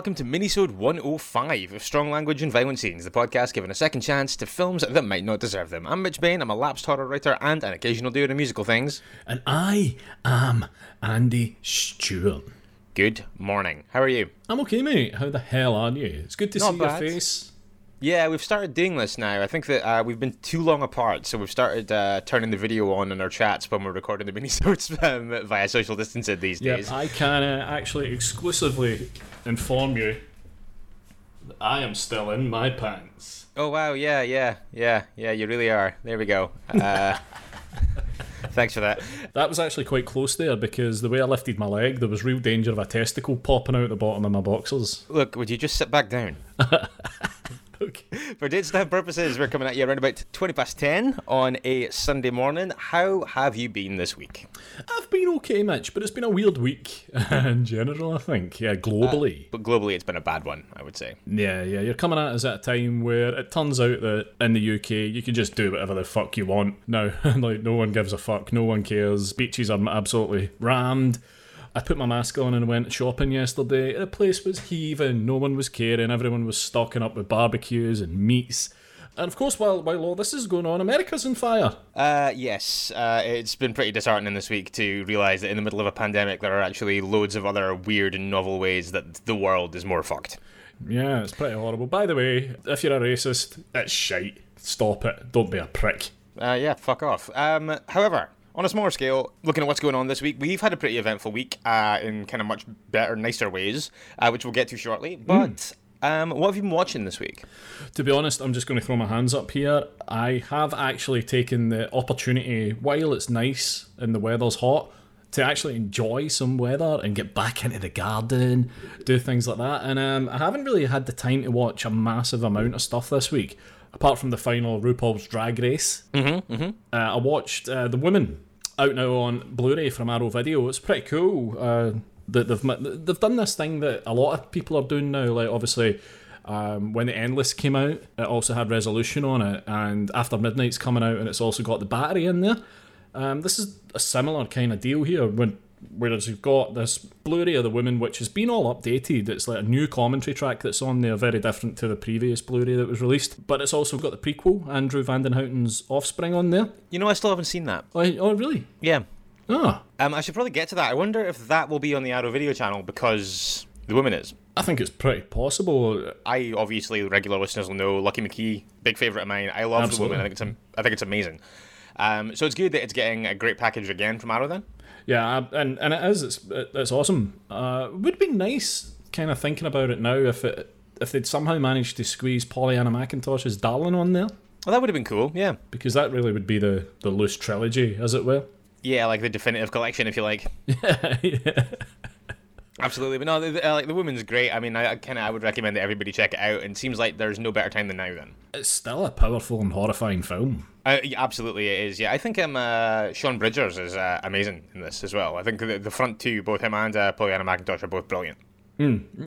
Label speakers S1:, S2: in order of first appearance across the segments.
S1: Welcome to Minisode 105 of Strong Language and Violent Scenes, the podcast giving a second chance to films that might not deserve them. I'm Mitch Bain, I'm a lapsed horror writer and an occasional doer of musical things.
S2: And I am Andy Stewart.
S1: Good morning. How are you?
S2: I'm okay, mate. How the hell are you? It's good to
S1: Not
S2: see
S1: bad.
S2: your face.
S1: Yeah, we've started doing this now. I think that uh, we've been too long apart, so we've started uh, turning the video on in our chats when we're recording the minisodes um, via social distancing these
S2: Yep,
S1: days.
S2: I can uh, actually exclusively inform you that I am still in my pants.
S1: Oh wow, yeah, yeah, yeah, yeah. You really are. There we go. Uh, thanks for that.
S2: That was actually quite close there because the way I lifted my leg, there was real danger of a testicle popping out the bottom of my boxers.
S1: Look, would you just sit back down?
S2: Okay.
S1: For date stamp purposes, we're coming at you around about 20 past 10 on a Sunday morning. How have you been this week?
S2: I've been okay, Mitch, but it's been a weird week in general, I think. Yeah, globally.
S1: Uh, but globally, it's been a bad one, I would say.
S2: Yeah, yeah, you're coming at us at a time where it turns out that in the UK you can just do whatever the fuck you want now. like no one gives a fuck, no one cares. Beaches are absolutely rammed. I put my mask on and went shopping yesterday. The place was heaving, no one was caring, everyone was stocking up with barbecues and meats. And of course, while while all this is going on, America's on fire.
S1: Uh, yes, uh, it's been pretty disheartening this week to realise that in the middle of a pandemic, there are actually loads of other weird and novel ways that the world is more fucked.
S2: Yeah, it's pretty horrible. By the way, if you're a racist, it's shite. Stop it. Don't be a prick.
S1: Uh, yeah, fuck off. Um, however, on a smaller scale, looking at what's going on this week, we've had a pretty eventful week uh, in kind of much better, nicer ways, uh, which we'll get to shortly. But um, what have you been watching this week?
S2: To be honest, I'm just going to throw my hands up here. I have actually taken the opportunity, while it's nice and the weather's hot, to actually enjoy some weather and get back into the garden, do things like that. And um, I haven't really had the time to watch a massive amount of stuff this week, apart from the final RuPaul's Drag Race. Mm-hmm, mm-hmm. Uh, I watched uh, The Women out now on Blu-ray from Arrow Video. It's pretty cool. Uh, that they've they've done this thing that a lot of people are doing now. Like obviously, um, when the Endless came out, it also had Resolution on it, and After Midnight's coming out, and it's also got the battery in there. Um, this is a similar kind of deal here. When whereas you've got this Blu-ray of the Women, which has been all updated. It's like a new commentary track that's on there, very different to the previous Blu-ray that was released. But it's also got the prequel, Andrew van den Houten's Offspring, on there.
S1: You know, I still haven't seen that.
S2: Oh, oh really?
S1: Yeah.
S2: Ah,
S1: Um, I should probably get to that. I wonder if that will be on the Arrow video channel because the woman is.
S2: I think it's pretty possible.
S1: I obviously regular listeners will know Lucky McKee, big favorite of mine. I love
S2: Absolutely.
S1: the woman. I think it's I think it's amazing. Um, so it's good that it's getting a great package again from Arrow. Then
S2: Yeah, and and it is. It's it's awesome. Uh, would be nice, kind of thinking about it now, if it if they'd somehow managed to squeeze Pollyanna McIntosh's Darling on there,
S1: well, that would have been cool. Yeah,
S2: because that really would be the the loose trilogy, as it were.
S1: yeah, like the definitive collection, if you like. Absolutely, but no, the, uh, like the woman's great. I mean, I, I kind of I would recommend that everybody check it out. And it seems like there's no better time than now. Then,
S2: It's still a powerful and horrifying film.
S1: uh, yeah, absolutely, it is. Yeah, I think um, uh, Sean Bridgers is uh, amazing in this as well. I think the, the front two, both him and uh, Pollyanna McIntosh, are both brilliant.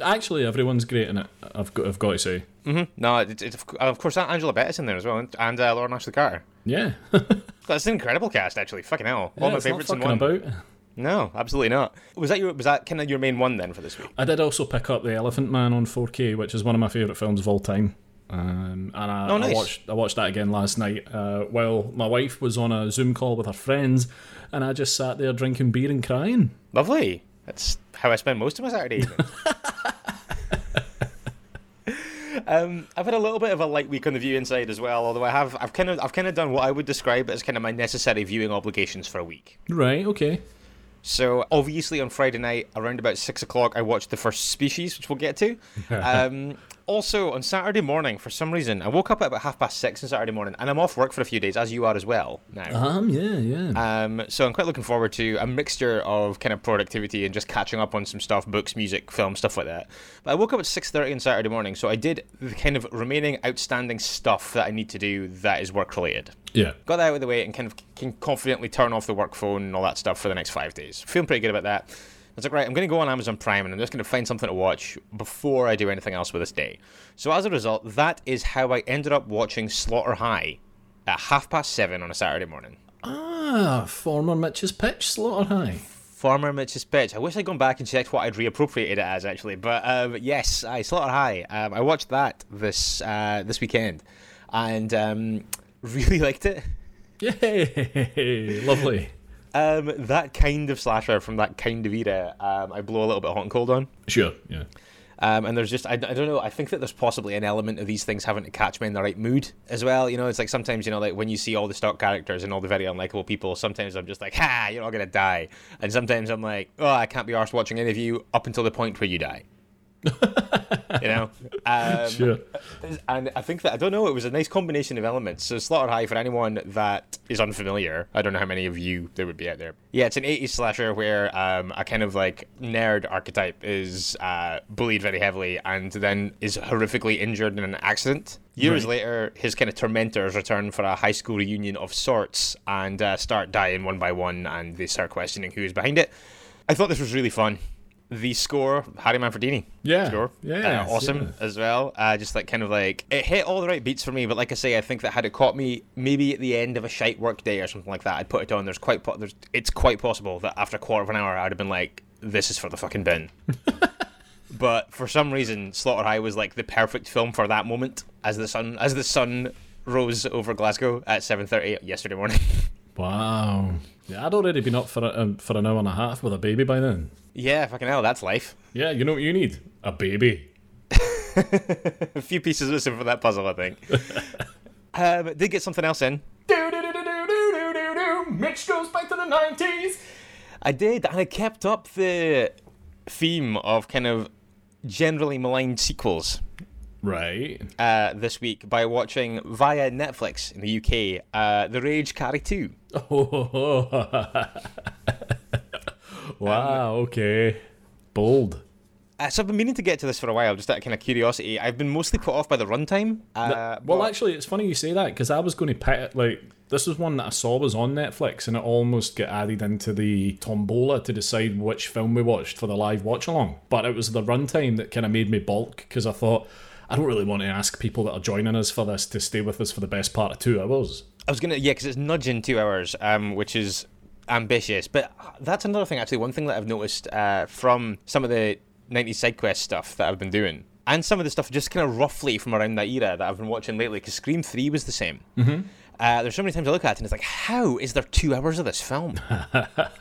S2: Actually, everyone's great in it. I've got I've got to say.
S1: No, it's, it's of course Angela Bettis in there as well, and, and uh, Lauren Ashley Carter.
S2: Yeah,
S1: That's an incredible cast, actually. Fucking hell, all
S2: Yeah,
S1: my favorites in one.
S2: about.
S1: No, absolutely not. Was that your was that kind of your main one then for this week?
S2: I did also pick up The Elephant Man on 4K, which is one of my favourite films of all time. Um, and I,
S1: Oh, nice.
S2: I watched I watched that again last night uh, while my wife was on a Zoom call with her friends, and I just sat there drinking beer and crying.
S1: Lovely. That's how I spend most of my Saturday um, I've had a little bit of a light week on the view inside as well. Although I have, I've kind of, I've kind of done what I would describe as kind of my necessary viewing obligations for a week.
S2: Right, okay.
S1: So obviously on Friday night around about six o'clock, I watched the first Species, which we'll get to. um, Also, on Saturday morning, for some reason, I woke up at about half past six on Saturday morning, and I'm off work for a few days, as you are as well now.
S2: Um, yeah, yeah.
S1: Um, so I'm quite looking forward to a mixture of kind of productivity and just catching up on some stuff, books, music, film, stuff like that. But I woke up at 6:30 on Saturday morning, so I did the kind of remaining outstanding stuff that I need to do that is work related.
S2: yeah.
S1: Got that out of the way and kind of can confidently turn off the work phone and all that stuff for the next five days. Feeling pretty good about that. I was like, right, I'm going to go on Amazon Prime and I'm just going to find something to watch before I do anything else with this day. So as a result, that is how I ended up watching Slaughter High at half past seven on a Saturday morning.
S2: Ah, former Mitch's pitch, Slaughter High.
S1: Former Mitch's pitch. I wish I'd gone back and checked what I'd reappropriated it as actually, but um, yes, I Slaughter High. Um, I watched that this uh, this weekend, and um, really liked it.
S2: Yay! Lovely.
S1: Um, that kind of slasher from that kind of era, um, I blow a little bit hot and cold on.
S2: Sure, yeah.
S1: Um, and there's just, I, I don't know, I think that there's possibly an element of these things having to catch me in the right mood as well. You know, it's like sometimes, you know, like when you see all the stock characters and all the very unlikable people, sometimes I'm just like, ha, you're all going to die. And sometimes I'm like, oh, I can't be arsed watching any of you up until the point where you die. You know? Um,
S2: Sure.
S1: and I think that I don't know. It was a nice combination of elements. So Slaughter High, for anyone that is unfamiliar, I don't know how many of you there would be out there. Yeah, it's an '80s slasher where um, a kind of like nerd archetype is uh, bullied very heavily and then is horrifically injured in an accident. Years
S2: Right.
S1: later, his kind of tormentors return for a high school reunion of sorts and uh, start dying one by one, and they start questioning who is behind it. I thought this was really fun. The score, Harry Manfredini.
S2: Yeah.
S1: Score.
S2: Yes,
S1: Uh, awesome
S2: yeah.
S1: as well. Uh, just like kind of like it hit all the right beats for me. But like I say, I think that had it caught me maybe at the end of a shite work day or something like that, I'd put it on. There's quite po- there's it's quite possible that after a quarter of an hour, I'd have been like, this is for the fucking bin. but for some reason, Slaughter High was like the perfect film for that moment as the sun as the sun rose over Glasgow at 7:30 yesterday morning.
S2: Wow. Yeah, I'd already been up for a, um, for an hour and a half with a baby by then.
S1: Yeah, fucking hell, that's life.
S2: Yeah, you know what you need? A baby.
S1: A few pieces missing for that puzzle, I think. um, did get something else in. Do, do, do, do, do, do, do, do.
S2: Mitch goes back to the 90s.
S1: I did, and I kept up the theme of kind of generally maligned sequels
S2: Right.
S1: uh, this week by watching via Netflix in the UK uh, The Rage Carrie 2.
S2: wow, okay. Bold.
S1: Uh, so I've been meaning to get to this for a while, just out of kind of curiosity. I've been mostly put off by the runtime. Uh,
S2: well,
S1: but-
S2: actually, it's funny you say that because I was going to pick it. Like, this was one that I saw was on Netflix, and it almost got added into the tombola to decide which film we watched for the live watch along. But it was the runtime that kind of made me balk because I thought I don't really want to ask people that are joining us for this to stay with us for the best part of two hours.
S1: I was gonna, yeah, because it's nudging two hours, um, which is ambitious. But that's another thing, actually. One thing that I've noticed uh, from some of the 90s side quest stuff that I've been doing, and some of the stuff just kind of roughly from around that era that I've been watching lately, because Scream 3 was the same. Mm-hmm. Uh, there's so many times I look at it and it's like, how is there two hours of this film?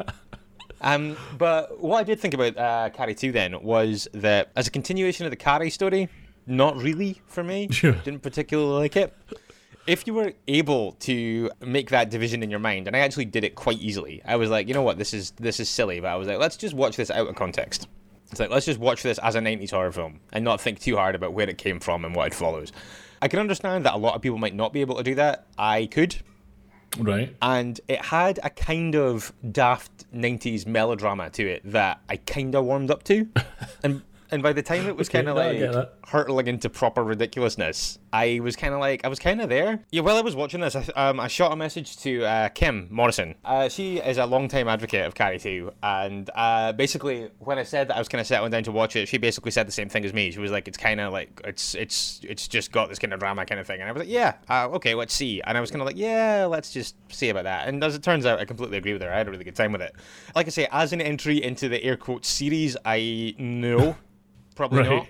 S1: um, but what I did think about uh, Carrie 2 then was that as a continuation of the Carrie story, not really for me.
S2: Sure.
S1: Didn't particularly like it if you were able to make that division in your mind, and I actually did it quite easily, I was like, you know what, this is this is silly, but I was like, let's just watch this out of context. It's like let's just watch this as a '90s horror film and not think too hard about where it came from and what it follows. I can understand that a lot of people might not be able to do that. I could,
S2: Right.
S1: and it had a kind of daft 90s melodrama to it that I kind of warmed up to. and and by the time it was
S2: Okay,
S1: kind of
S2: no,
S1: like hurtling into proper ridiculousness, I was kind of like, I was kind of there. Yeah, while I was watching this, I, um, I shot a message to uh, Kim Morrison. Uh, she is a long-time advocate of Carrie 2, and uh, basically, when I said that I was kind of settling down to watch it, she basically said the same thing as me. She was like, it's kind of like, it's it's it's just got this kind of drama kind of thing. And I was like, yeah, uh, okay, let's see. And I was kind of like, yeah, let's just see about that. And as it turns out, I completely agree with her. I had a really good time with it. Like I say, as an entry into the air quotes series, I know. Probably
S2: Right.
S1: not.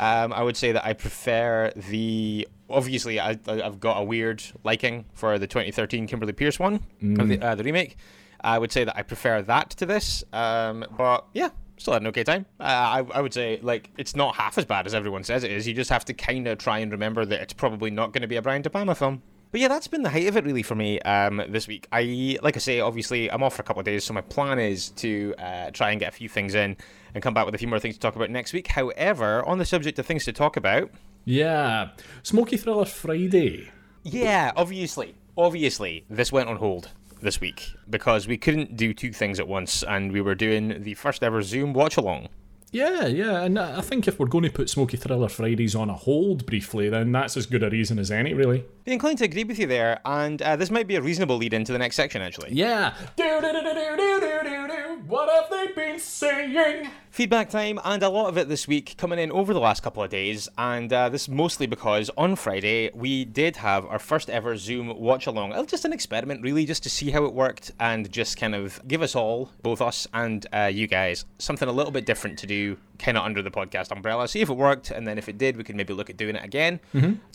S1: Um, I would say that I prefer the. Obviously, I, I've got a weird liking for the 2013 Kimberly Peirce one, of the, uh, the remake. I would say that I prefer that to this. Um, but yeah, still had an okay time. Uh, I, I would say like it's not half as bad as everyone says it is. You just have to kind of try and remember that it's probably not going to be a Brian De Palma film. But yeah, that's been the height of it really for me um, this week. I, like I say, obviously I'm off for a couple of days, so my plan is to uh, try and get a few things in and come back with a few more things to talk about next week. However, on the subject of things to talk about,
S2: Yeah. Smoky Thriller Friday.
S1: yeah, obviously, obviously, this went on hold this week because we couldn't do two things at once, and we were doing the first ever Zoom watch along.
S2: Yeah, yeah, and I think if we're going to put Smoky Thriller Fridays on a hold briefly, then that's as good a reason as any, really.
S1: Be inclined to agree with you there, and uh, this might be a reasonable lead into the next section, actually.
S2: Yeah. What have they been saying?
S1: Feedback time, and a lot of it this week coming in over the last couple of days, and uh, this mostly because on Friday we did have our first ever Zoom watch along. Just an experiment, really, just to see how it worked and just kind of give us all, both us and uh, you guys, something a little bit different to do, kind of under the podcast umbrella. See if it worked, and then if it did, we could maybe look at doing it again.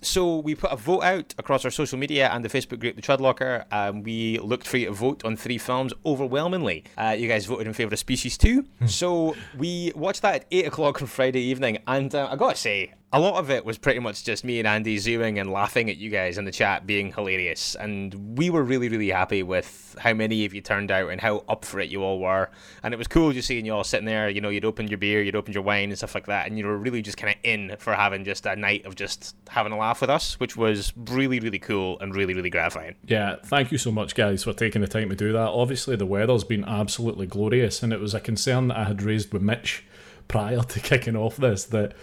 S1: So we put a vote out across our social media and the Facebook group, the Chudlocker. Um, we looked for you to vote on three films overwhelmingly. Uh, you guys voted in favour of Species 2. so we watched that at 8 o'clock on Friday evening, and uh, I gotta say, a lot of it was pretty much just me and Andy zooming and laughing at you guys in the chat being hilarious. And we were really, really happy with how many of you turned out and how up for it you all were. And it was cool just seeing you all sitting there. You know, you'd opened your beer, you'd opened your wine and stuff like that. And you were really just kind of in for having just a night of just having a laugh with us, which was really, really cool and really, really gratifying.
S2: Yeah, thank you so much, guys, for taking the time to do that. Obviously, the weather's been absolutely glorious, and it was a concern that I had raised with Mitch prior to kicking off this that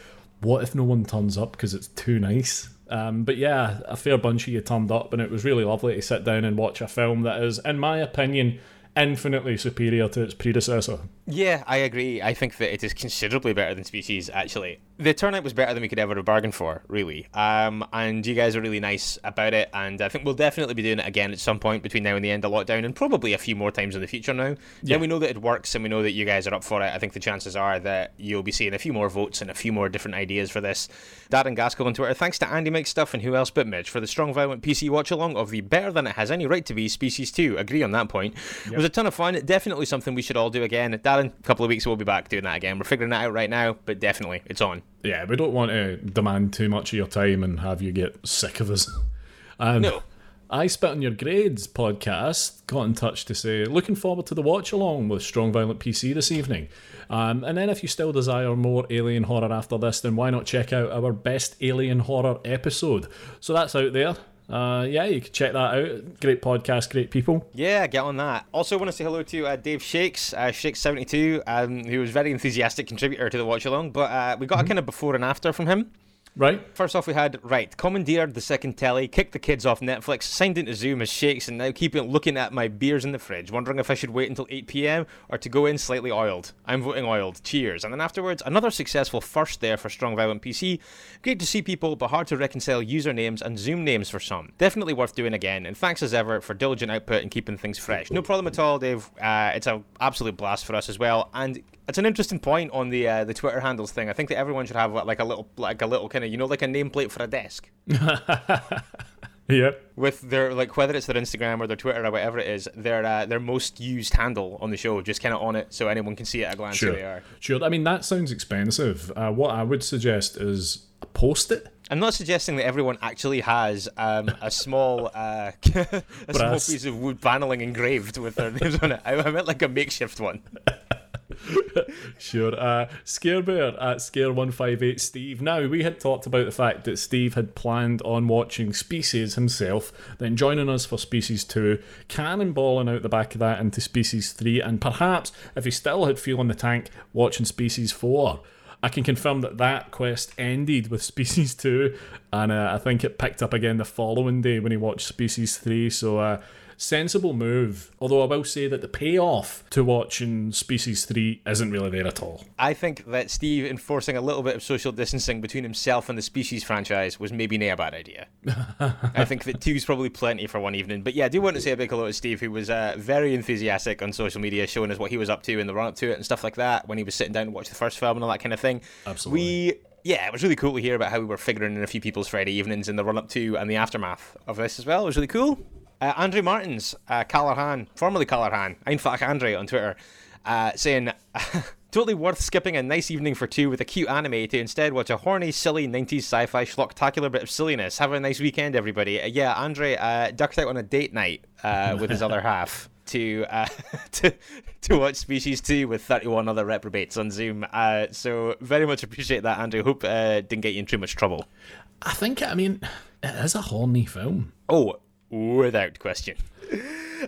S2: what if no one turns up because it's too nice? Um, but yeah, a fair bunch of you turned up, and it was really lovely to sit down and watch a film that is, in my opinion, infinitely superior to its predecessor.
S1: Yeah, I agree. I think that it is considerably better than Species, actually. The turnout was better than we could ever have bargained for, really. Um, and you guys are really nice about it, and I think we'll definitely be doing it again at some point between now and the end of lockdown, and probably a few more times in the future now.
S2: Yeah.
S1: Then we know that it works, and we know that you guys are up for it. I think the chances are that you'll be seeing a few more votes and a few more different ideas for this. Darren Gaskell on Twitter, thanks to Andy Mike Stuff and who else but Mitch for the strong, violent PC watch along of the better than it has any right to be Species 2. Agree on that point. It was a ton of fun. Definitely something we should all do again. Darren, a couple of weeks we'll be back doing that again. We're figuring that out right now, but definitely it's on.
S2: Yeah, we don't want to demand too much of your time and have you get sick of us. Um,
S1: No.
S2: I Spit on Your Graves podcast got in touch to say, looking forward to the watch along with Strong Violent PC this evening. Um, and then, if you still desire more alien horror after this, then why not check out our best alien horror episode? So that's out there. Uh, yeah, you can check that out. Great podcast, great people.
S1: Yeah, get on that. Also, want to say hello to uh, Dave Shakes, uh, Shakes72, um, who was very enthusiastic contributor to the watch along, but uh, we got a kind of before and after from him.
S2: Right?
S1: First off, we had right commandeered the second telly, kicked the kids off Netflix, signed into Zoom as shakes, and now keeping looking at my beers in the fridge, wondering if I should wait until 8 p.m. or to go in slightly oiled. I'm voting oiled. Cheers. And then afterwards, another successful first there for Strong Violent PC. Great to see people, but hard to reconcile usernames and Zoom names for some. Definitely worth doing again. And thanks as ever for diligent output and keeping things fresh. No problem at all, Dave. Uh, it's an absolute blast for us as well, and it's an interesting point on the uh, the Twitter handles thing. I think that everyone should have like a little like a little kind of you know like a nameplate for a desk
S2: Yep.
S1: with their like whether it's their Instagram or their Twitter or whatever it is, their uh, their most used handle on the show, just kind of on it so anyone can see it at a glance who they are.
S2: Sure. I mean, that sounds expensive. Uh, what I would suggest is a post it.
S1: I'm not suggesting that everyone actually has um, a small uh, a small piece of wood paneling engraved with their names on it. I, I meant like a makeshift one.
S2: Sure. Uh, Scarebear at Scare158 Steve. Now, we had talked about the fact that Steve had planned on watching Species himself, then joining us for Species 2, cannonballing out the back of that into Species 3, and perhaps, if he still had fuel in the tank, watching Species 4. I can confirm that that quest ended with Species 2, and uh, I think it picked up again the following day when he watched Species 3, so uh, sensible move. Although I will say that the payoff to watching Species 3 isn't really there at all.
S1: I think that Steve enforcing a little bit of social distancing between himself and the Species franchise was maybe not a bad idea. I think that two's probably plenty for one evening. But yeah, I do want to say a big hello to Steve, who was uh, very enthusiastic on social media, showing us what he was up to in the run up to it and stuff like that when he was sitting down to watch the first film and all that kind of thing.
S2: Absolutely.
S1: We. Yeah, it was really cool to hear about how we were figuring in a few people's Friday evenings in the run up to and the aftermath of this as well. It was really cool. Uh, Andre Martins, uh, Callahan, formerly Callahan, Einfach Andre on Twitter, uh, saying, Totally worth skipping a nice evening for two with a cute anime to instead watch a horny, silly 90s sci fi schlocktacular bit of silliness. Have a nice weekend, everybody. Uh, yeah, Andre uh, ducked out on a date night uh, with his other half to uh, to to watch Species 2 with 31 other reprobates on Zoom. Uh, so very much appreciate that, Andrew. Hope uh, didn't get you in too much trouble.
S2: I think, I mean, it is a horny film.
S1: Oh, without question.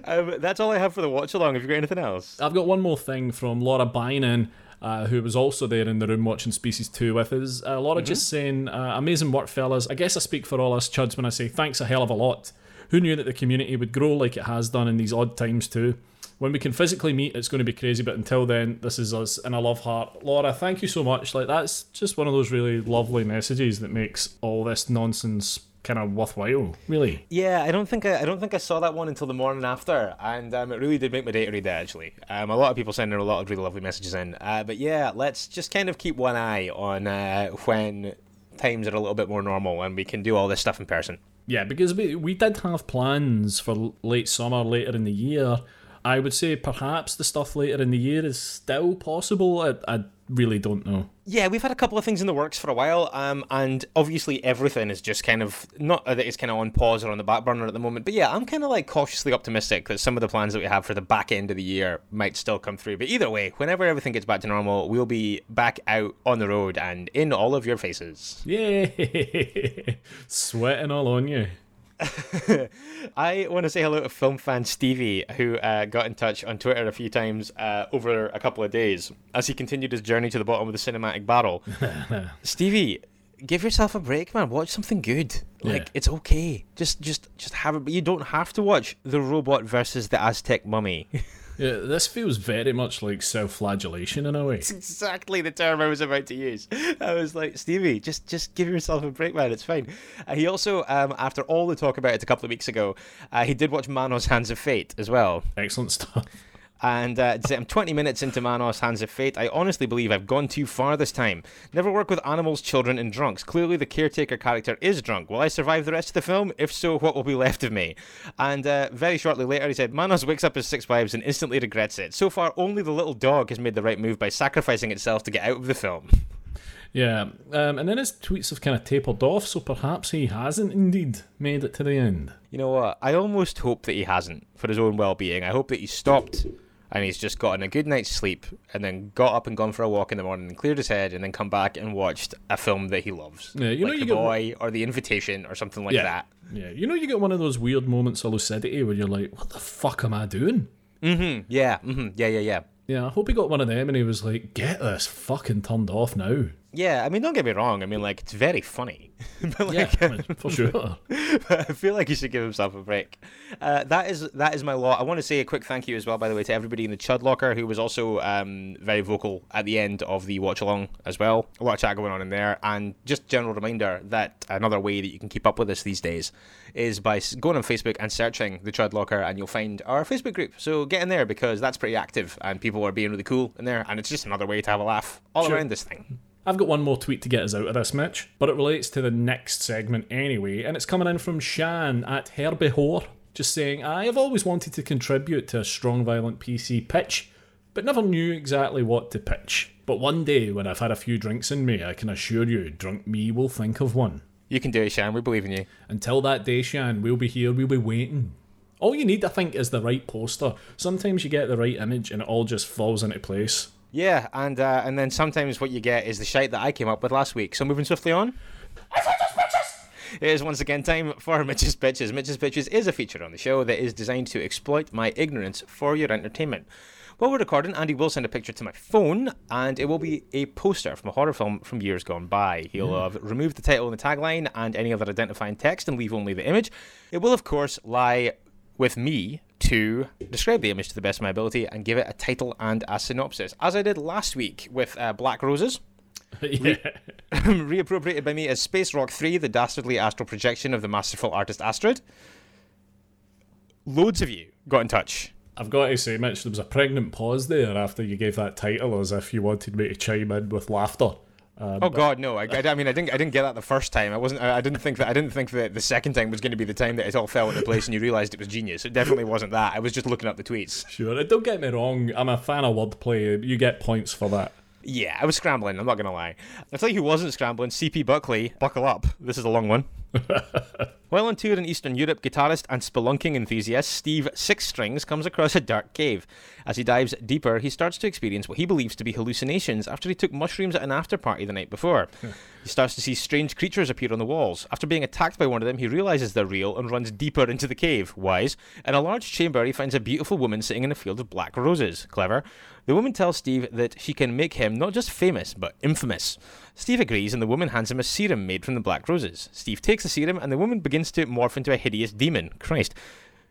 S1: Um, that's all I have for the watch along. Have you got anything else?
S2: I've got one more thing from Laura Bynan. Uh, who was also there in the room watching Species 2 with us. Uh, Laura just saying, uh, amazing work, fellas. I guess I speak for all us chuds when I say thanks a hell of a lot. Who knew that the community would grow like it has done in these odd times too? When we can physically meet, it's going to be crazy, but until then, this is us in a love heart. Laura, thank you so much. Like, that's just one of those really lovely messages that makes all this nonsense kind of worthwhile, really.
S1: Yeah, I don't think I, I don't think I saw that one until the morning after, and um, it really did make my day to read that. Actually, um, a lot of people sending a lot of really lovely messages in. Uh, but yeah, let's just kind of keep one eye on uh, when times are a little bit more normal and we can do all this stuff in person.
S2: Yeah, because we we did have plans for late summer later in the year. I would say perhaps the stuff later in the year is still possible. I, I really don't know.
S1: Yeah, we've had a couple of things in the works for a while, um, and obviously everything is just kind of not that it's kind of on pause or on the back burner at the moment. But yeah, I'm kind of like cautiously optimistic that some of the plans that we have for the back end of the year might still come through. But either way, whenever everything gets back to normal, we'll be back out on the road and in all of your faces.
S2: Yay! Sweating all on you.
S1: I want to say hello to film fan Stevie, who uh, got in touch on Twitter a few times uh, over a couple of days as he continued his journey to the bottom of the cinematic barrel. Stevie, give yourself a break, man. Watch something good. Like
S2: Yeah.
S1: it's okay. Just, just, just have it. But you don't have to watch the robot versus the Aztec mummy.
S2: Yeah, this feels very much like self-flagellation in a way.
S1: It's exactly the term I was about to use. I was like, Stevie, just just give yourself a break, man. It's fine. Uh, he also, um, after all the talk about it a couple of weeks ago, uh, he did watch Manos Hands of Fate as well.
S2: Excellent stuff.
S1: And uh, I'm 20 minutes into Manos Hands of Fate. I honestly believe I've gone too far this time. Never work with animals, children, and drunks. Clearly, the caretaker character is drunk. Will I survive the rest of the film? If so, what will be left of me? And uh, very shortly later, he said, Manos wakes up his six wives and instantly regrets it. So far, only the little dog has made the right move by sacrificing itself to get out of the film.
S2: Yeah, um, and then his tweets have kind of tapered off, so perhaps he hasn't indeed made it to the end.
S1: You know what? I almost hope that he hasn't for his own well being. I hope that he's stopped and he's just gotten a good night's sleep and then got up and gone for a walk in the morning and cleared his head and then come back and watched a film that he loves.
S2: Yeah, you know
S1: like
S2: you
S1: The
S2: get-
S1: Boy or The Invitation or something like
S2: yeah,
S1: that.
S2: yeah. You know, you get one of those weird moments of lucidity where you're like, "What the fuck am I doing?"
S1: Mm-hmm. Yeah. Mm-hmm. Yeah. Yeah. Yeah.
S2: Yeah, I hope he got one of them and he was like, "Get this fucking turned off now."
S1: Yeah. I mean, don't get me wrong. I mean, like, it's very funny. but like,
S2: Yeah, I mean, for sure.
S1: I feel like he should give himself a break. Uh, that is that is my lot. I want to say a quick thank you as well, by the way, to everybody in the Chud Locker who was also um, very vocal at the end of the watch along as well. A lot of chat going on in there, and just general reminder that another way that you can keep up with us these days is by going on Facebook and searching the Chud Locker, and you'll find our Facebook group. So get in there because that's pretty active, and people are being really cool in there, and it's just another way to have a laugh all
S2: Sure.
S1: around this thing.
S2: I've got one more tweet to get us out of this, Mitch, but it relates to the next segment anyway, and it's coming in from Shan at Herbihor, just saying, I have always wanted to contribute to a strong, violent PC pitch, but never knew exactly what to pitch. But one day, when I've had a few drinks in me, I can assure you, drunk me will think of one.
S1: You can do it, Shan. We believe in you.
S2: Until that day, Shan, we'll be here, we'll be waiting. All you need, I think, is the right poster. Sometimes you get the right image and it all just falls into place.
S1: Yeah, and uh, and then sometimes what you get is the shite that I came up with last week. So moving swiftly on. It is once again time for Mitch's Pitches. Mitch's Pitches is a feature on the show that is designed to exploit my ignorance for your entertainment. While we're recording, Andy will send a picture to my phone, and it will be a poster from a horror film from years gone by. He'll have removed the title and the tagline and any other identifying text and leave only the image. It will, of course, lie with me to describe the image to the best of my ability and give it a title and a synopsis, as I did last week with uh, Black Roses.
S2: yeah.
S1: reappropriated by me as Space Rock 3, the dastardly astral projection of the masterful artist Astrid. Loads of you got in touch.
S2: I've got to say, Mitch, there was a pregnant pause there after you gave that title, as if you wanted me to chime in with laughter. Um,
S1: Oh God, no! I, I, mean, I didn't, I didn't get that the first time. I wasn't, I, I didn't think that, I didn't think that the second time was going to be the time that it all fell into place and you realised it was genius. It definitely wasn't that. I was just looking up the tweets.
S2: Sure, don't get me wrong, I'm a fan of wordplay. You get points for that.
S1: Yeah, I was scrambling. I'm not gonna lie. I tell you who wasn't scrambling. CP Buckley. Buckle up. This is a long one. While on tour in Eastern Europe, guitarist and spelunking enthusiast Steve Six Strings comes across a dark cave. As he dives deeper, he starts to experience what he believes to be hallucinations after he took mushrooms at an after party the night before. he starts to see strange creatures appear on the walls. After being attacked by one of them, he realizes they're real and runs deeper into the cave. Wise. In a large chamber, he finds a beautiful woman sitting in a field of black roses. Clever. The woman tells Steve that she can make him not just famous, but infamous. Steve agrees, and the woman hands him a serum made from the black roses. Steve takes the serum, and the woman begins to morph into a hideous demon. Christ.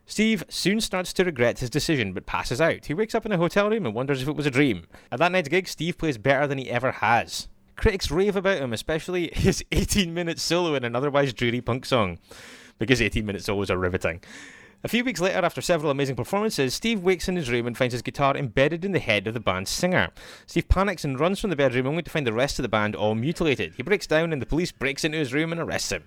S1: Steve soon starts to regret his decision, but passes out. He wakes up in a hotel room and wonders if it was a dream. At that night's gig, Steve plays better than he ever has. Critics rave about him, especially his 18 minute solo in an otherwise dreary punk song, because 18 minute solos are riveting. A few weeks later, after several amazing performances, Steve wakes in his room and finds his guitar embedded in the head of the band's singer. Steve panics and runs from the bedroom only to find the rest of the band all mutilated. He breaks down and the police breaks into his room and arrests him.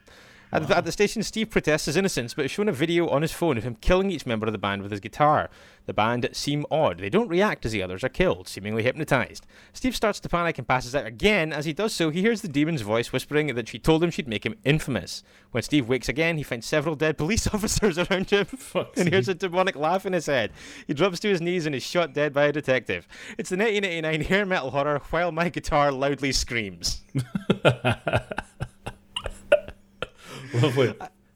S1: At, the, at the station, Steve protests his innocence, but is shown a video on his phone of him killing each member of the band with his guitar. The band seem odd. They don't react as the others are killed, seemingly hypnotized. Steve starts to panic and passes out again. As he does so, he hears the demon's voice whispering that she told him she'd make him infamous. When Steve wakes again, he finds several dead police officers around him and hears a demonic laugh in his head. He drops to his knees and is shot dead by a detective. It's the 1989 hair metal horror While My Guitar Loudly Screams.
S2: Lovely.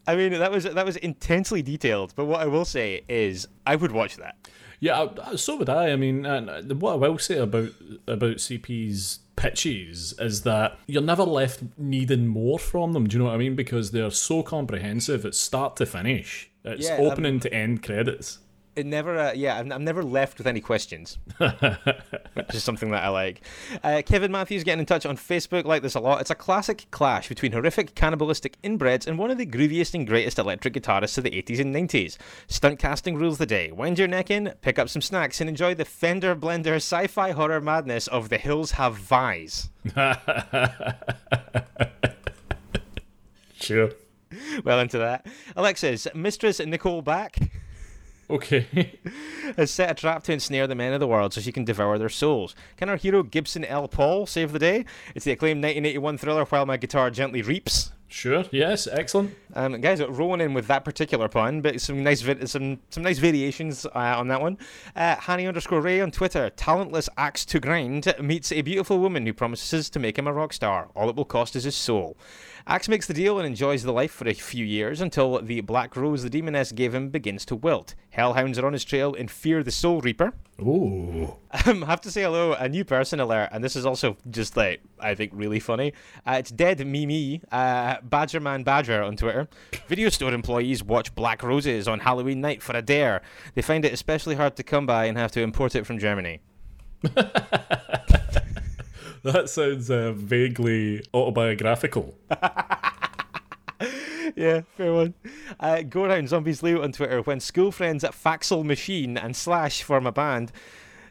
S1: I mean, that was that was intensely detailed. But what I will say is, I would watch that.
S2: Yeah, so would I. I mean, and what I will say about about CP's pitches is that you're never left needing more from them. Do you know what I mean? Because they're so comprehensive, it's start to finish. It's
S1: Yeah, um,
S2: opening to end credits.
S1: It never, uh, yeah, I'm, I'm never left with any questions, which is something that I like. Uh, Kevin Matthews getting in touch on Facebook like this a lot. It's a classic clash between horrific cannibalistic inbreds and one of the grooviest and greatest electric guitarists of the 80s and 90s. Stunt casting rules the day. Wind your neck in, pick up some snacks, and enjoy the fender blender sci-fi horror madness of The Hills Have Vies.
S2: Sure.
S1: Well into that. Alexis, Mistress Nicole back.
S2: Okay.
S1: has set a trap to ensnare the men of the world so she can devour their souls. Can our hero Gibson L. Paul save the day? It's the acclaimed 1981 thriller While My Guitar Gently Reaps.
S2: sure. Yes. Excellent.
S1: Um, guys, rolling in with that particular pun, but some nice vi- some some nice variations uh, on that one. Uh, Hanny underscore Ray on Twitter. Talentless axe to grind meets a beautiful woman who promises to make him a rock star. All it will cost is his soul. Axe makes the deal and enjoys the life for a few years until the black rose the demoness gave him begins to wilt. Hellhounds are on his trail and fear the Soul Reaper.
S2: Ooh.
S1: Um, have to say hello, a new person alert, and this is also just like I think really funny. Uh, it's Dead Mimi, uh, Badgerman Badger on Twitter. Video store employees watch Black Roses on Halloween night for a dare. They find it especially hard to come by and have to import it from Germany.
S2: That sounds uh, vaguely autobiographical.
S1: Yeah, fair one. Uh, go around Zombies Lou on Twitter. When school friends at Faxel Machine and Slash form a band,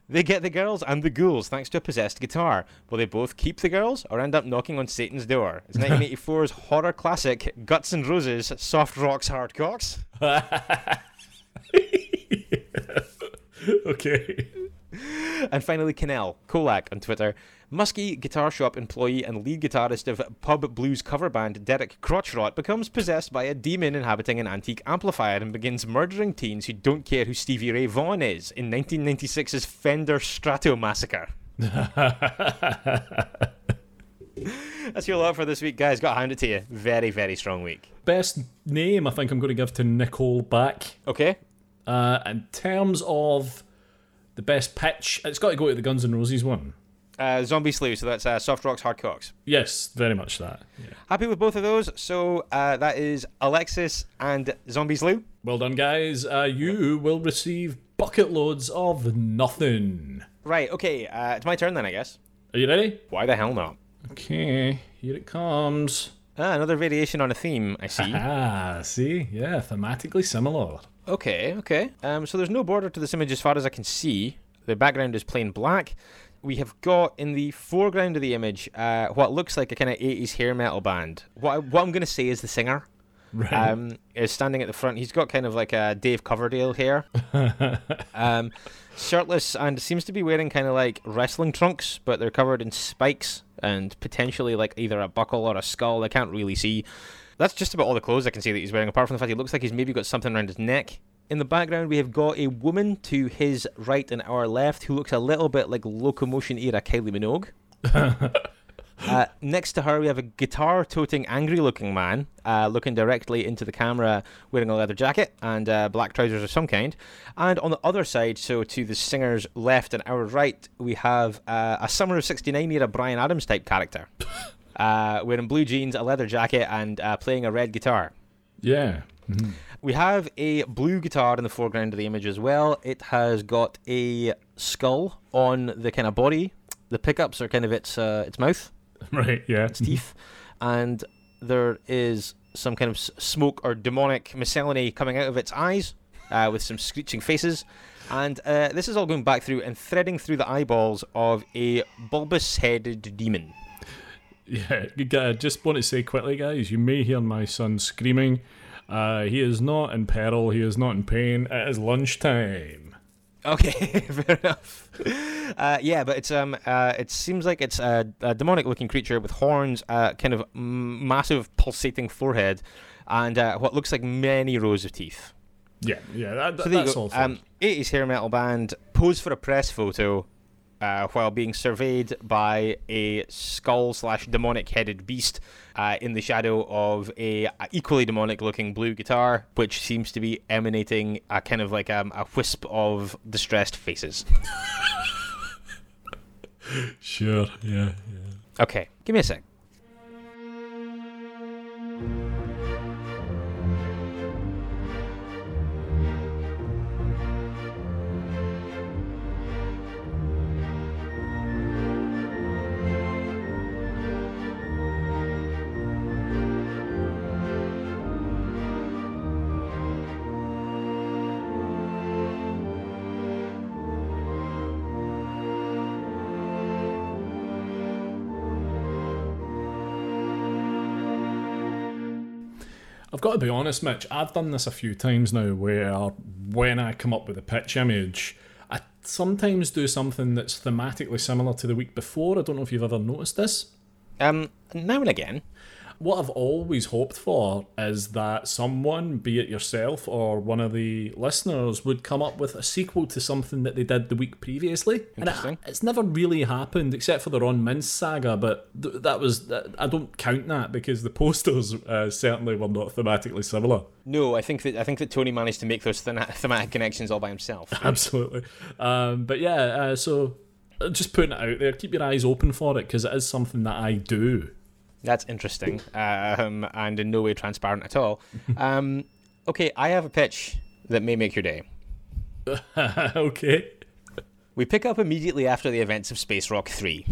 S1: they get the girls and the ghouls thanks to a possessed guitar. Will they both keep the girls or end up knocking on Satan's door? It's 1984's horror classic Guts and Roses, Soft Rocks, Hard Cocks.
S2: okay.
S1: And finally, Canel Kolak on Twitter. Musky guitar shop employee and lead guitarist of pub blues cover band Derek Crotchrot becomes possessed by a demon inhabiting an antique amplifier and begins murdering teens who don't care who Stevie Ray Vaughan is in 1996's Fender Strato Massacre. That's your lot for this week, guys. Got to hand it to you. Very, very strong week.
S2: Best name I think I'm going to give to Nicole Back.
S1: Okay.
S2: Uh, in terms of the best pitch, it's got to go to the Guns N' Roses one.
S1: Uh, Zombie Slew, so that's uh, Soft Rocks, Hard Cocks.
S2: Yes, very much that. Yeah.
S1: Happy with both of those. So uh, that is Alexis and Zombie Slew.
S2: Well done, guys. Uh, you will receive bucket loads of nothing.
S1: Right, okay. Uh, it's my turn then, I guess.
S2: Are you ready?
S1: Why the hell not?
S2: Okay, here it comes.
S1: Ah, another variation on a theme, I see.
S2: Ah, see? Yeah, thematically similar.
S1: okay, okay. Um, so there's no border to this image as far as I can see. The background is plain black. We have got in the foreground of the image uh, what looks like a kind of 80s hair metal band. What, I, what I'm going to say is the singer.
S2: Right.
S1: um, is standing at the front. He's got kind of like a Dave Coverdale hair, um, shirtless, and seems to be wearing kind of like wrestling trunks, but they're covered in spikes and potentially like either a buckle or a skull. I can't really see. That's just about all the clothes I can see that he's wearing, apart from the fact he looks like he's maybe got something around his neck. In the background, we have got a woman to his right and our left who looks a little bit like locomotion era Kylie Minogue. Uh, next to her, we have a guitar toting, angry looking man uh, looking directly into the camera wearing a leather jacket and uh, black trousers of some kind. And on the other side, so to the singer's left and our right, we have uh, a Summer of 69 era Bryan Adams type character uh, wearing blue jeans, a leather jacket, and uh, playing a red guitar.
S2: yeah.
S1: We have a blue guitar in the foreground of the image as well. It has got a skull on the kind of body. The pickups are kind of its uh, its mouth
S2: Right. Yeah.
S1: its teeth, and there is some kind of smoke or demonic miscellany coming out of its eyes, uh, with some screeching faces. And uh, this is all going back through and threading through the eyeballs of a bulbous-headed demon.
S2: Yeah, I just want to say quickly, guys, you may hear my son screaming. Uh, he is not in peril. He is not in pain. It is lunchtime.
S1: Okay, fair enough. Uh, yeah, but it's um, uh, it seems like it's a, a demonic-looking creature with horns, uh, kind of m- massive pulsating forehead, and uh, what looks like many rows of teeth.
S2: Yeah, yeah, that,
S1: So there you
S2: that's
S1: go.
S2: all.
S1: Um, 80s hair metal band pose for a press photo uh, while being surveyed by a skull slash demonic headed beast uh, in the shadow of a, equally demonic looking blue guitar, which seems to be emanating a kind of like um, a wisp of distressed faces.
S2: sure, yeah, yeah.
S1: Okay, give me a sec.
S2: I've got to be honest, Mitch. I've done this a few times now, where when I come up with a pitch image, I sometimes do something that's thematically similar to the week before. I don't know if you've ever noticed this.
S1: Um, now and again.
S2: What I've always hoped for is that someone, be it yourself or one of the listeners, would come up with a sequel to something that they did the week previously. And it-
S1: Interesting.
S2: it's never really happened, except for the Ron Mintz saga. But th- that was that, I don't count that because the posters uh, certainly were not thematically similar.
S1: No, I think that I think that Tony managed to make those thematic connections all by himself.
S2: Absolutely. Um, but yeah, uh, so uh, just putting it out there, keep your eyes open for it because it is something that I do.
S1: That's interesting, um, and in no way transparent at all. Um, okay, I have a pitch that may make your day.
S2: okay.
S1: We pick up immediately after the events of Space Rock 3.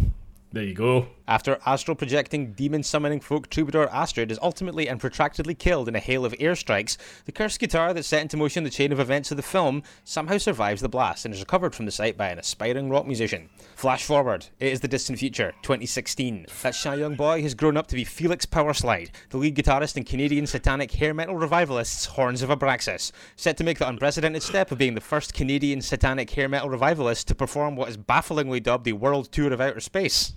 S2: There you go.
S1: After astral projecting, demon summoning folk troubadour Astrid is ultimately and protractedly killed in a hail of airstrikes, the cursed guitar that set into motion the chain of events of the film somehow survives the blast and is recovered from the site by an aspiring rock musician. Flash forward, it is the distant future, 2016. That shy young boy has grown up to be Felix Powerslide, the lead guitarist in Canadian satanic hair metal revivalists Horns of Abraxas, set to make the unprecedented step of being the first Canadian satanic hair metal revivalist to perform what is bafflingly dubbed the world tour of outer space.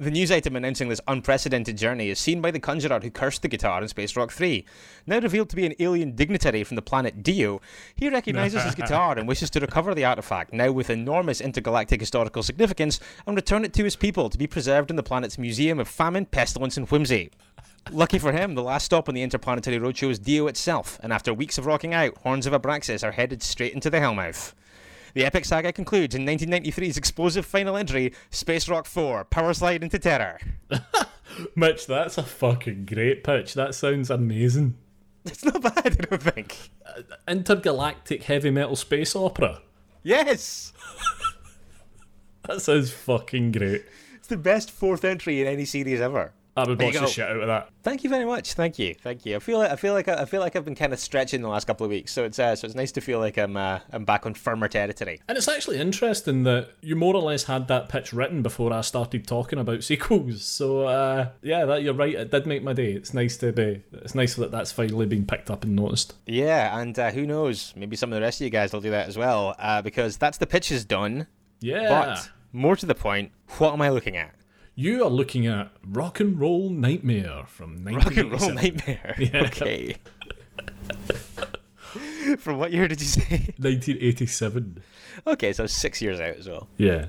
S1: The news item announcing this unprecedented journey is seen by the conjurer who cursed the guitar in Space Rock 3. Now revealed to be an alien dignitary from the planet Dio, he recognizes his guitar and wishes to recover the artifact, now with enormous intergalactic historical significance, and return it to his people to be preserved in the planet's Museum of Famine, Pestilence, and Whimsy. Lucky for him, the last stop on the Interplanetary Roadshow is Dio itself, and after weeks of rocking out, Horns of Abraxas are headed straight into the Hellmouth. The epic saga concludes in 1993's explosive final entry, Space Rock 4, Power Slide into Terror.
S2: Mitch, that's a fucking great pitch. That sounds amazing.
S1: It's not bad, I don't think.
S2: Uh, intergalactic heavy metal space opera.
S1: Yes!
S2: That sounds fucking great.
S1: It's the best fourth entry in any series ever.
S2: I would
S1: There
S2: watch
S1: you
S2: the shit out of that.
S1: Thank you very much. Thank you. Thank you. I feel like I feel like I, I feel like I've been kind of stretching the last couple of weeks, so it's uh, so it's nice to feel like I'm uh, I'm back on firmer territory.
S2: And it's actually interesting that you more or less had that pitch written before I started talking about sequels. So uh, yeah, that you're right. It did make my day. It's nice to be. It's nice that that's finally been picked up and noticed.
S1: Yeah, and uh, who knows? Maybe some of the rest of you guys will do that as well, uh, because that's the pitch is done.
S2: Yeah.
S1: But more to the point, what am I looking at?
S2: You are looking at Rock and Roll Nightmare from
S1: Rock and Roll
S2: 1987.
S1: Nightmare.
S2: Yeah.
S1: Okay. From what year did you say?
S2: 1987.
S1: Okay, so six years out as well.
S2: Yeah.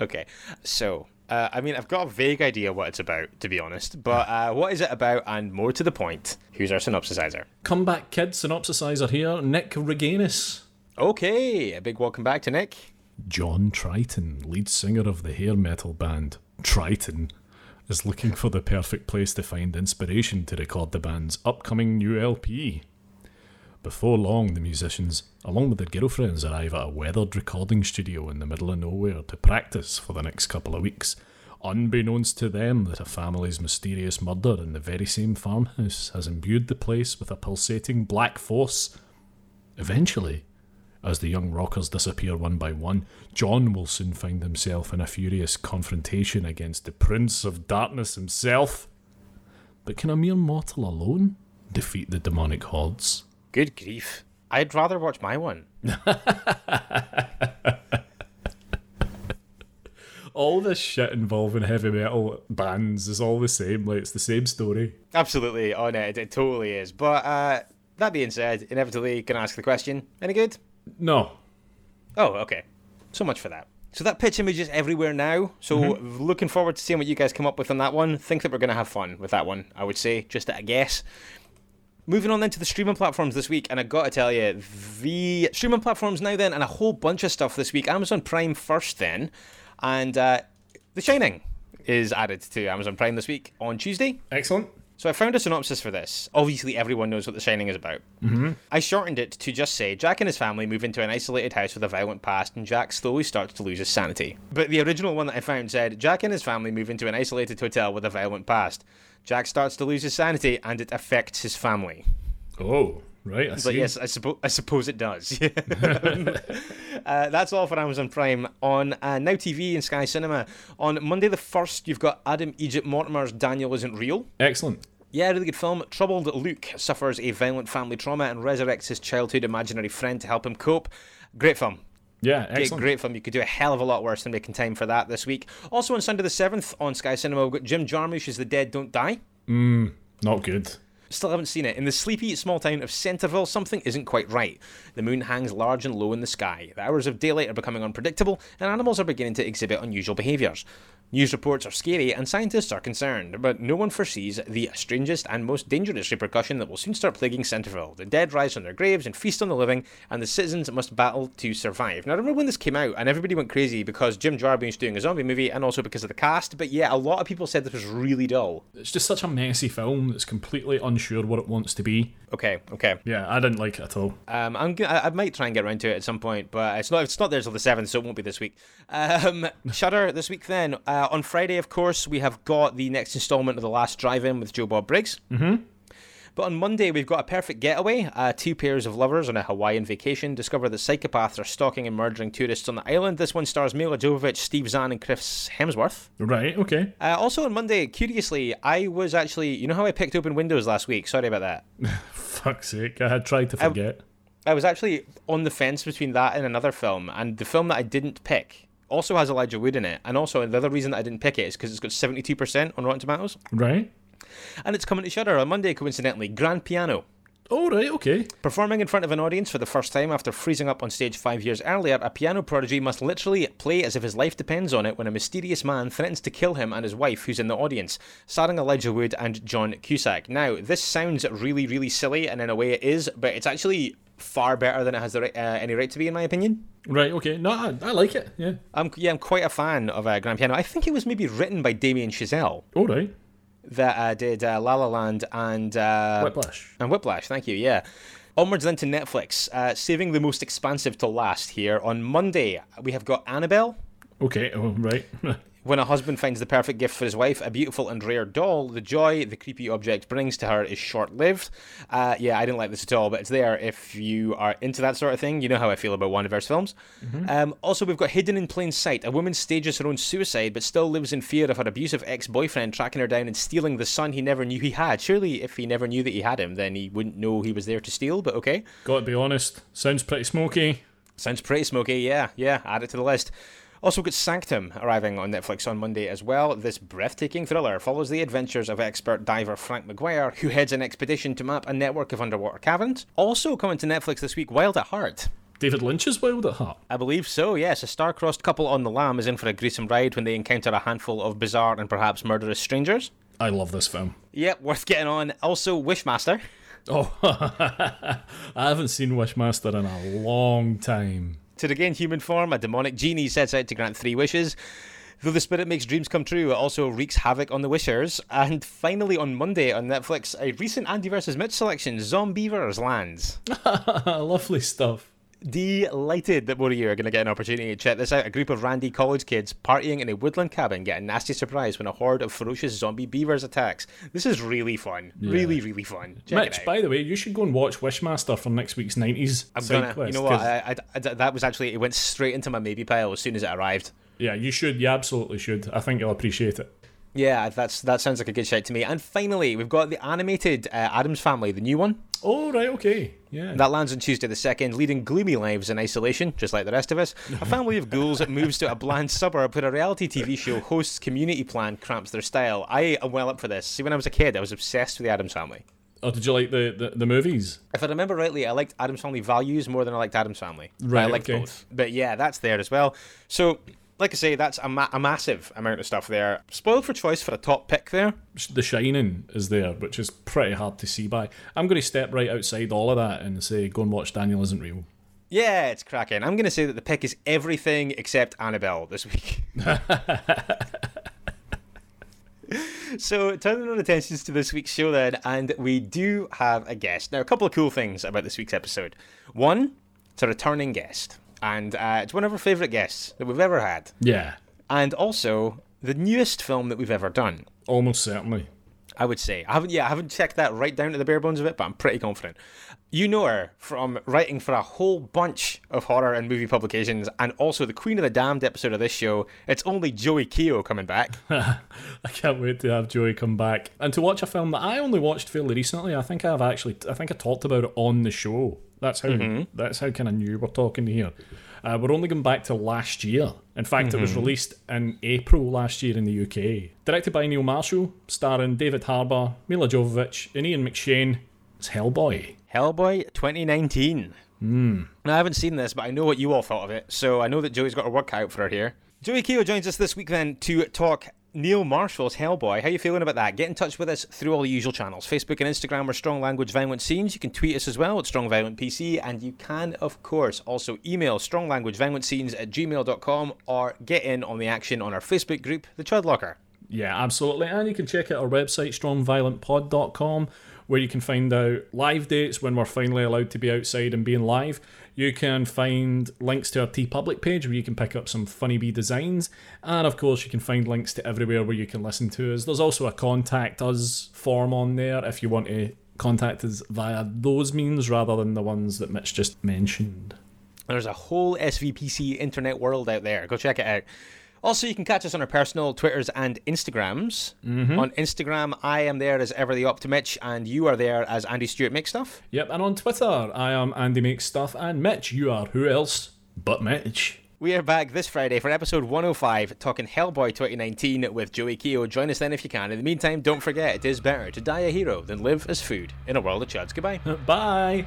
S1: Okay, so uh, I mean, I've got a vague idea what it's about, to be honest. But uh, what is it about? And more to the point, who's our synopsisizer?
S2: Comeback Kid synopsisizer here, Nick Reganis.
S1: Okay, a big welcome back to Nick.
S2: John Triton, lead singer of the hair metal band Triton, is looking for the perfect place to find inspiration to record the band's upcoming new LP. Before long, the musicians, along with their girlfriends, arrive at a weathered recording studio in the middle of nowhere to practice for the next couple of weeks. Unbeknownst to them that a family's mysterious murder in the very same farmhouse has imbued the place with a pulsating black force. Eventually, as the young rockers disappear one by one, John will soon find himself in a furious confrontation against the Prince of Darkness himself. But can a mere mortal alone defeat the demonic hordes?
S1: Good grief. I'd rather watch my one.
S2: All this shit involving heavy metal bands is all the same, like it's the same story.
S1: Absolutely, on it, it totally is. But uh, that being said, inevitably, can I ask the question? Any good?
S2: No.
S1: Oh, okay. So much for that. So that pitch image is everywhere now. So looking forward to seeing what you guys come up with on that one. Think that we're going to have fun with that one. I would say, just at a guess. Moving on then to the streaming platforms this week, and I got to tell you, the streaming platforms now then, and a whole bunch of stuff this week. Amazon Prime first then, and uh, The Shining is added to Amazon Prime this week on Tuesday.
S2: Excellent.
S1: So I found a synopsis for this. Obviously, everyone knows what The Shining is about. Mm-hmm. I shortened it to just say Jack and his family move into an isolated house with a violent past, and Jack slowly starts to lose his sanity. But the original one that I found said Jack and his family move into an isolated hotel with a violent past. Jack starts to lose his sanity, and it affects his family.
S2: Oh, right. I
S1: But yes, I, suppo- I suppose it does. uh, that's all for Amazon Prime. On uh, Now TV and Sky Cinema, on Monday the 1st, you've got Adam Egypt Mortimer's Daniel Isn't Real.
S2: Excellent.
S1: Yeah, really good film. Troubled Luke suffers a violent family trauma and resurrects his childhood imaginary friend to help him cope. Great film.
S2: Yeah,
S1: Great,
S2: excellent.
S1: great film. You could do a hell of a lot worse than making time for that this week. Also on Sunday the 7th on Sky Cinema, we've got Jim Jarmusch as The Dead Don't Die.
S2: Mmm, not good.
S1: Still haven't seen it. In the sleepy small town of Centerville, something isn't quite right. The moon hangs large and low in the sky. The hours of daylight are becoming unpredictable, and animals are beginning to exhibit unusual behaviours. News reports are scary, and scientists are concerned, but no one foresees the strangest and most dangerous repercussion that will soon start plaguing Centerville. The dead rise from their graves and feast on the living, and the citizens must battle to survive. Now, I remember when this came out, and everybody went crazy because Jim Jarmusch doing a zombie movie, and also because of the cast. But yeah, a lot of people said this was really dull.
S2: It's just such a messy film that's completely unsure what it wants to be.
S1: Okay, okay.
S2: Yeah, I didn't like it at all.
S1: Um, I'm g- I I might try and get around to it at some point, but it's not it's not there till the seventh, so it won't be this week. Um, Shudder this week. Then uh, on Friday, of course, we have got the next instalment of the Last Drive-In with Joe Bob Briggs. Mm-hmm. But on Monday, we've got a perfect getaway. Uh, two pairs of lovers on a Hawaiian vacation discover that psychopaths are stalking and murdering tourists on the island. This one stars Milla Jovovich, Steve Zahn, and Chris Hemsworth.
S2: Right, okay.
S1: Uh, also on Monday, curiously, I was actually, you know how I picked open Windows last week? Sorry about that.
S2: Fuck's sake, I had tried to forget.
S1: I was actually on the fence between that and another film, and the film that I didn't pick also has Elijah Wood in it. And also, the other reason that I didn't pick it is because it's got 72% on Rotten Tomatoes.
S2: right?
S1: And it's coming to Shudder on Monday, coincidentally. Grand Piano.
S2: Oh, right, okay.
S1: Performing in front of an audience for the first time after freezing up on stage five years earlier, a piano prodigy must literally play as if his life depends on it when a mysterious man threatens to kill him and his wife, who's in the audience, starring Elijah Wood and John Cusack. Now, this sounds really, really silly, and in a way it is, but it's actually far better than it has the right, uh, any right to be, in my opinion.
S2: Right, okay. No, I, I like it, yeah.
S1: I'm yeah, I'm quite a fan of uh, Grand Piano. I think it was maybe written by Damien Chazelle
S2: Oh, right.
S1: that uh, did uh, La La Land and uh,
S2: Whiplash.
S1: and Whiplash. Thank you. Yeah. Onwards then to Netflix, uh, saving the most expansive to last. Here on Monday, we have got Annabelle.
S2: Okay, oh, right.
S1: When a husband finds the perfect gift for his wife, a beautiful and rare doll, the joy the creepy object brings to her is short lived. Uh, yeah, I didn't like this at all, but it's there if you are into that sort of thing. You know how I feel about Wandaverse films. Um, also, we've got Hidden in Plain Sight. A woman stages her own suicide, but still lives in fear of her abusive ex boyfriend tracking her down and stealing the son he never knew he had. Surely, if he never knew that he had him, then he wouldn't know he was there to steal, but okay.
S2: Gotta be honest, sounds pretty smoky.
S1: Sounds pretty smoky, yeah, yeah, add it to the list. Also got Sanctum arriving on Netflix on Monday as well. This breathtaking thriller follows the adventures of expert diver Frank McGuire, who heads an expedition to map a network of underwater caverns. Also coming to Netflix this week, Wild at Heart.
S2: David Lynch's wild at heart.
S1: I believe so, yes. A star-crossed couple on the lam is in for a gruesome ride when they encounter a handful of bizarre and perhaps murderous strangers.
S2: I love this film.
S1: Yep, worth getting on. Also, Wishmaster.
S2: Oh, I haven't seen Wishmaster in a long time.
S1: To regain human form, a demonic genie sets out to grant three wishes. Though the spirit makes dreams come true, it also wreaks havoc on the wishers. And finally, on Monday on Netflix, a recent Andy vs. Mitch selection, Zombeavers lands.
S2: Lovely stuff.
S1: Delighted that more of you are going to get an opportunity to check this out. A group of randy college kids partying in a woodland cabin get a nasty surprise when a horde of ferocious zombie beavers attacks. This is really fun. Really, really fun. Check
S2: Mitch, by the way, you should go and watch Wishmaster for next week's 90s
S1: I'm gonna,
S2: quest.
S1: you know what? I, I, I- that was actually, it went straight into my maybe pile as soon as it arrived.
S2: yeah, you should. You absolutely should. I think you'll appreciate it.
S1: Yeah, that's that sounds like a good shout to me. And finally, we've got the animated uh, Addams Family, the new one.
S2: Oh, right, okay. Yeah.
S1: That lands on Tuesday the 2nd, leading gloomy lives in isolation, just like the rest of us. A family of ghouls that moves to a bland suburb where a reality TV show host's community plan cramps their style. I am well up for this. See, when I was a kid, I was obsessed with the Addams Family.
S2: oh, did you like the, the, the movies?
S1: If I remember rightly, I liked Addams Family values more than I liked Addams Family. But I liked
S2: okay.
S1: both. But yeah, that's there as well. So, like I say, that's a, ma- a massive amount of stuff there. Spoiled for choice for a top pick there.
S2: The Shining is there, which is pretty hard to see by. I'm going to step right outside all of that and say, go and watch Daniel Isn't Real.
S1: Yeah, it's cracking. I'm going to say that the pick is everything except Annabelle this week. so, turning our attentions to this week's show then, and we do have a guest. Now, a couple of cool things about this week's episode. One, it's a returning guest, and uh, it's one of our favourite guests that we've ever had.
S2: Yeah,
S1: And also, the newest film that we've ever done.
S2: almost certainly.
S1: I would say. I haven't yeah, I haven't checked that right down to the bare bones of it, but I'm pretty confident. You know her from writing for a whole bunch of horror and movie publications and also the Queen of the Damned episode of this show. It's only Joey Keogh coming back.
S2: I can't wait to have Joey come back and to watch a film that I only watched fairly recently. I think I've actually, I think I talked about it on the show. That's how mm-hmm. that's how kind of new we're talking here. Uh, we're only going back to last year. In fact, it was mm-hmm. released in April last year in the UK. Directed by Neil Marshall, starring David Harbour, Milla Jovovich, and Ian McShane. It's Hellboy.
S1: Hellboy 2019. Hmm. Now, I haven't seen this, but I know what you all thought of it, so I know that Joey's got a work cut out for her here. Joey Keogh joins us this week then to talk Neil Marshall's Hellboy. How you feeling about that? Get in touch with us through all the usual channels. Facebook and Instagram are Strong Language Violent Scenes. You can tweet us as well at Strong Violent PC, and you can, of course, also email stronglanguageviolentscenes at gmail.com or get in on the action on our Facebook group, The Chud Locker.
S2: Yeah, absolutely. And you can check out our website, strongviolentpod.com, where you can find out live dates when we're finally allowed to be outside and being live. You can find links to our TeePublic page where you can pick up some funny bee designs. And of course, you can find links to everywhere where you can listen to us. There's also a contact us form on there if you want to contact us via those means rather than the ones that Mitch just mentioned.
S1: There's a whole SVPC internet world out there. Go check it out. Also, you can catch us on our personal Twitters and Instagrams. Mm-hmm. On Instagram, I am there as ever the Optimich, and you are there as Andy Stewart Make Stuff.
S2: Yep, and on Twitter, I am Andy Makes Stuff, and Mitch, you are who else but Mitch?
S1: We are back this Friday for episode 105, talking Hellboy 2019 with Joey Keogh. Join us then if you can. In the meantime, don't forget it is better to die a hero than live as food in a world of chuds. Goodbye.
S2: Bye!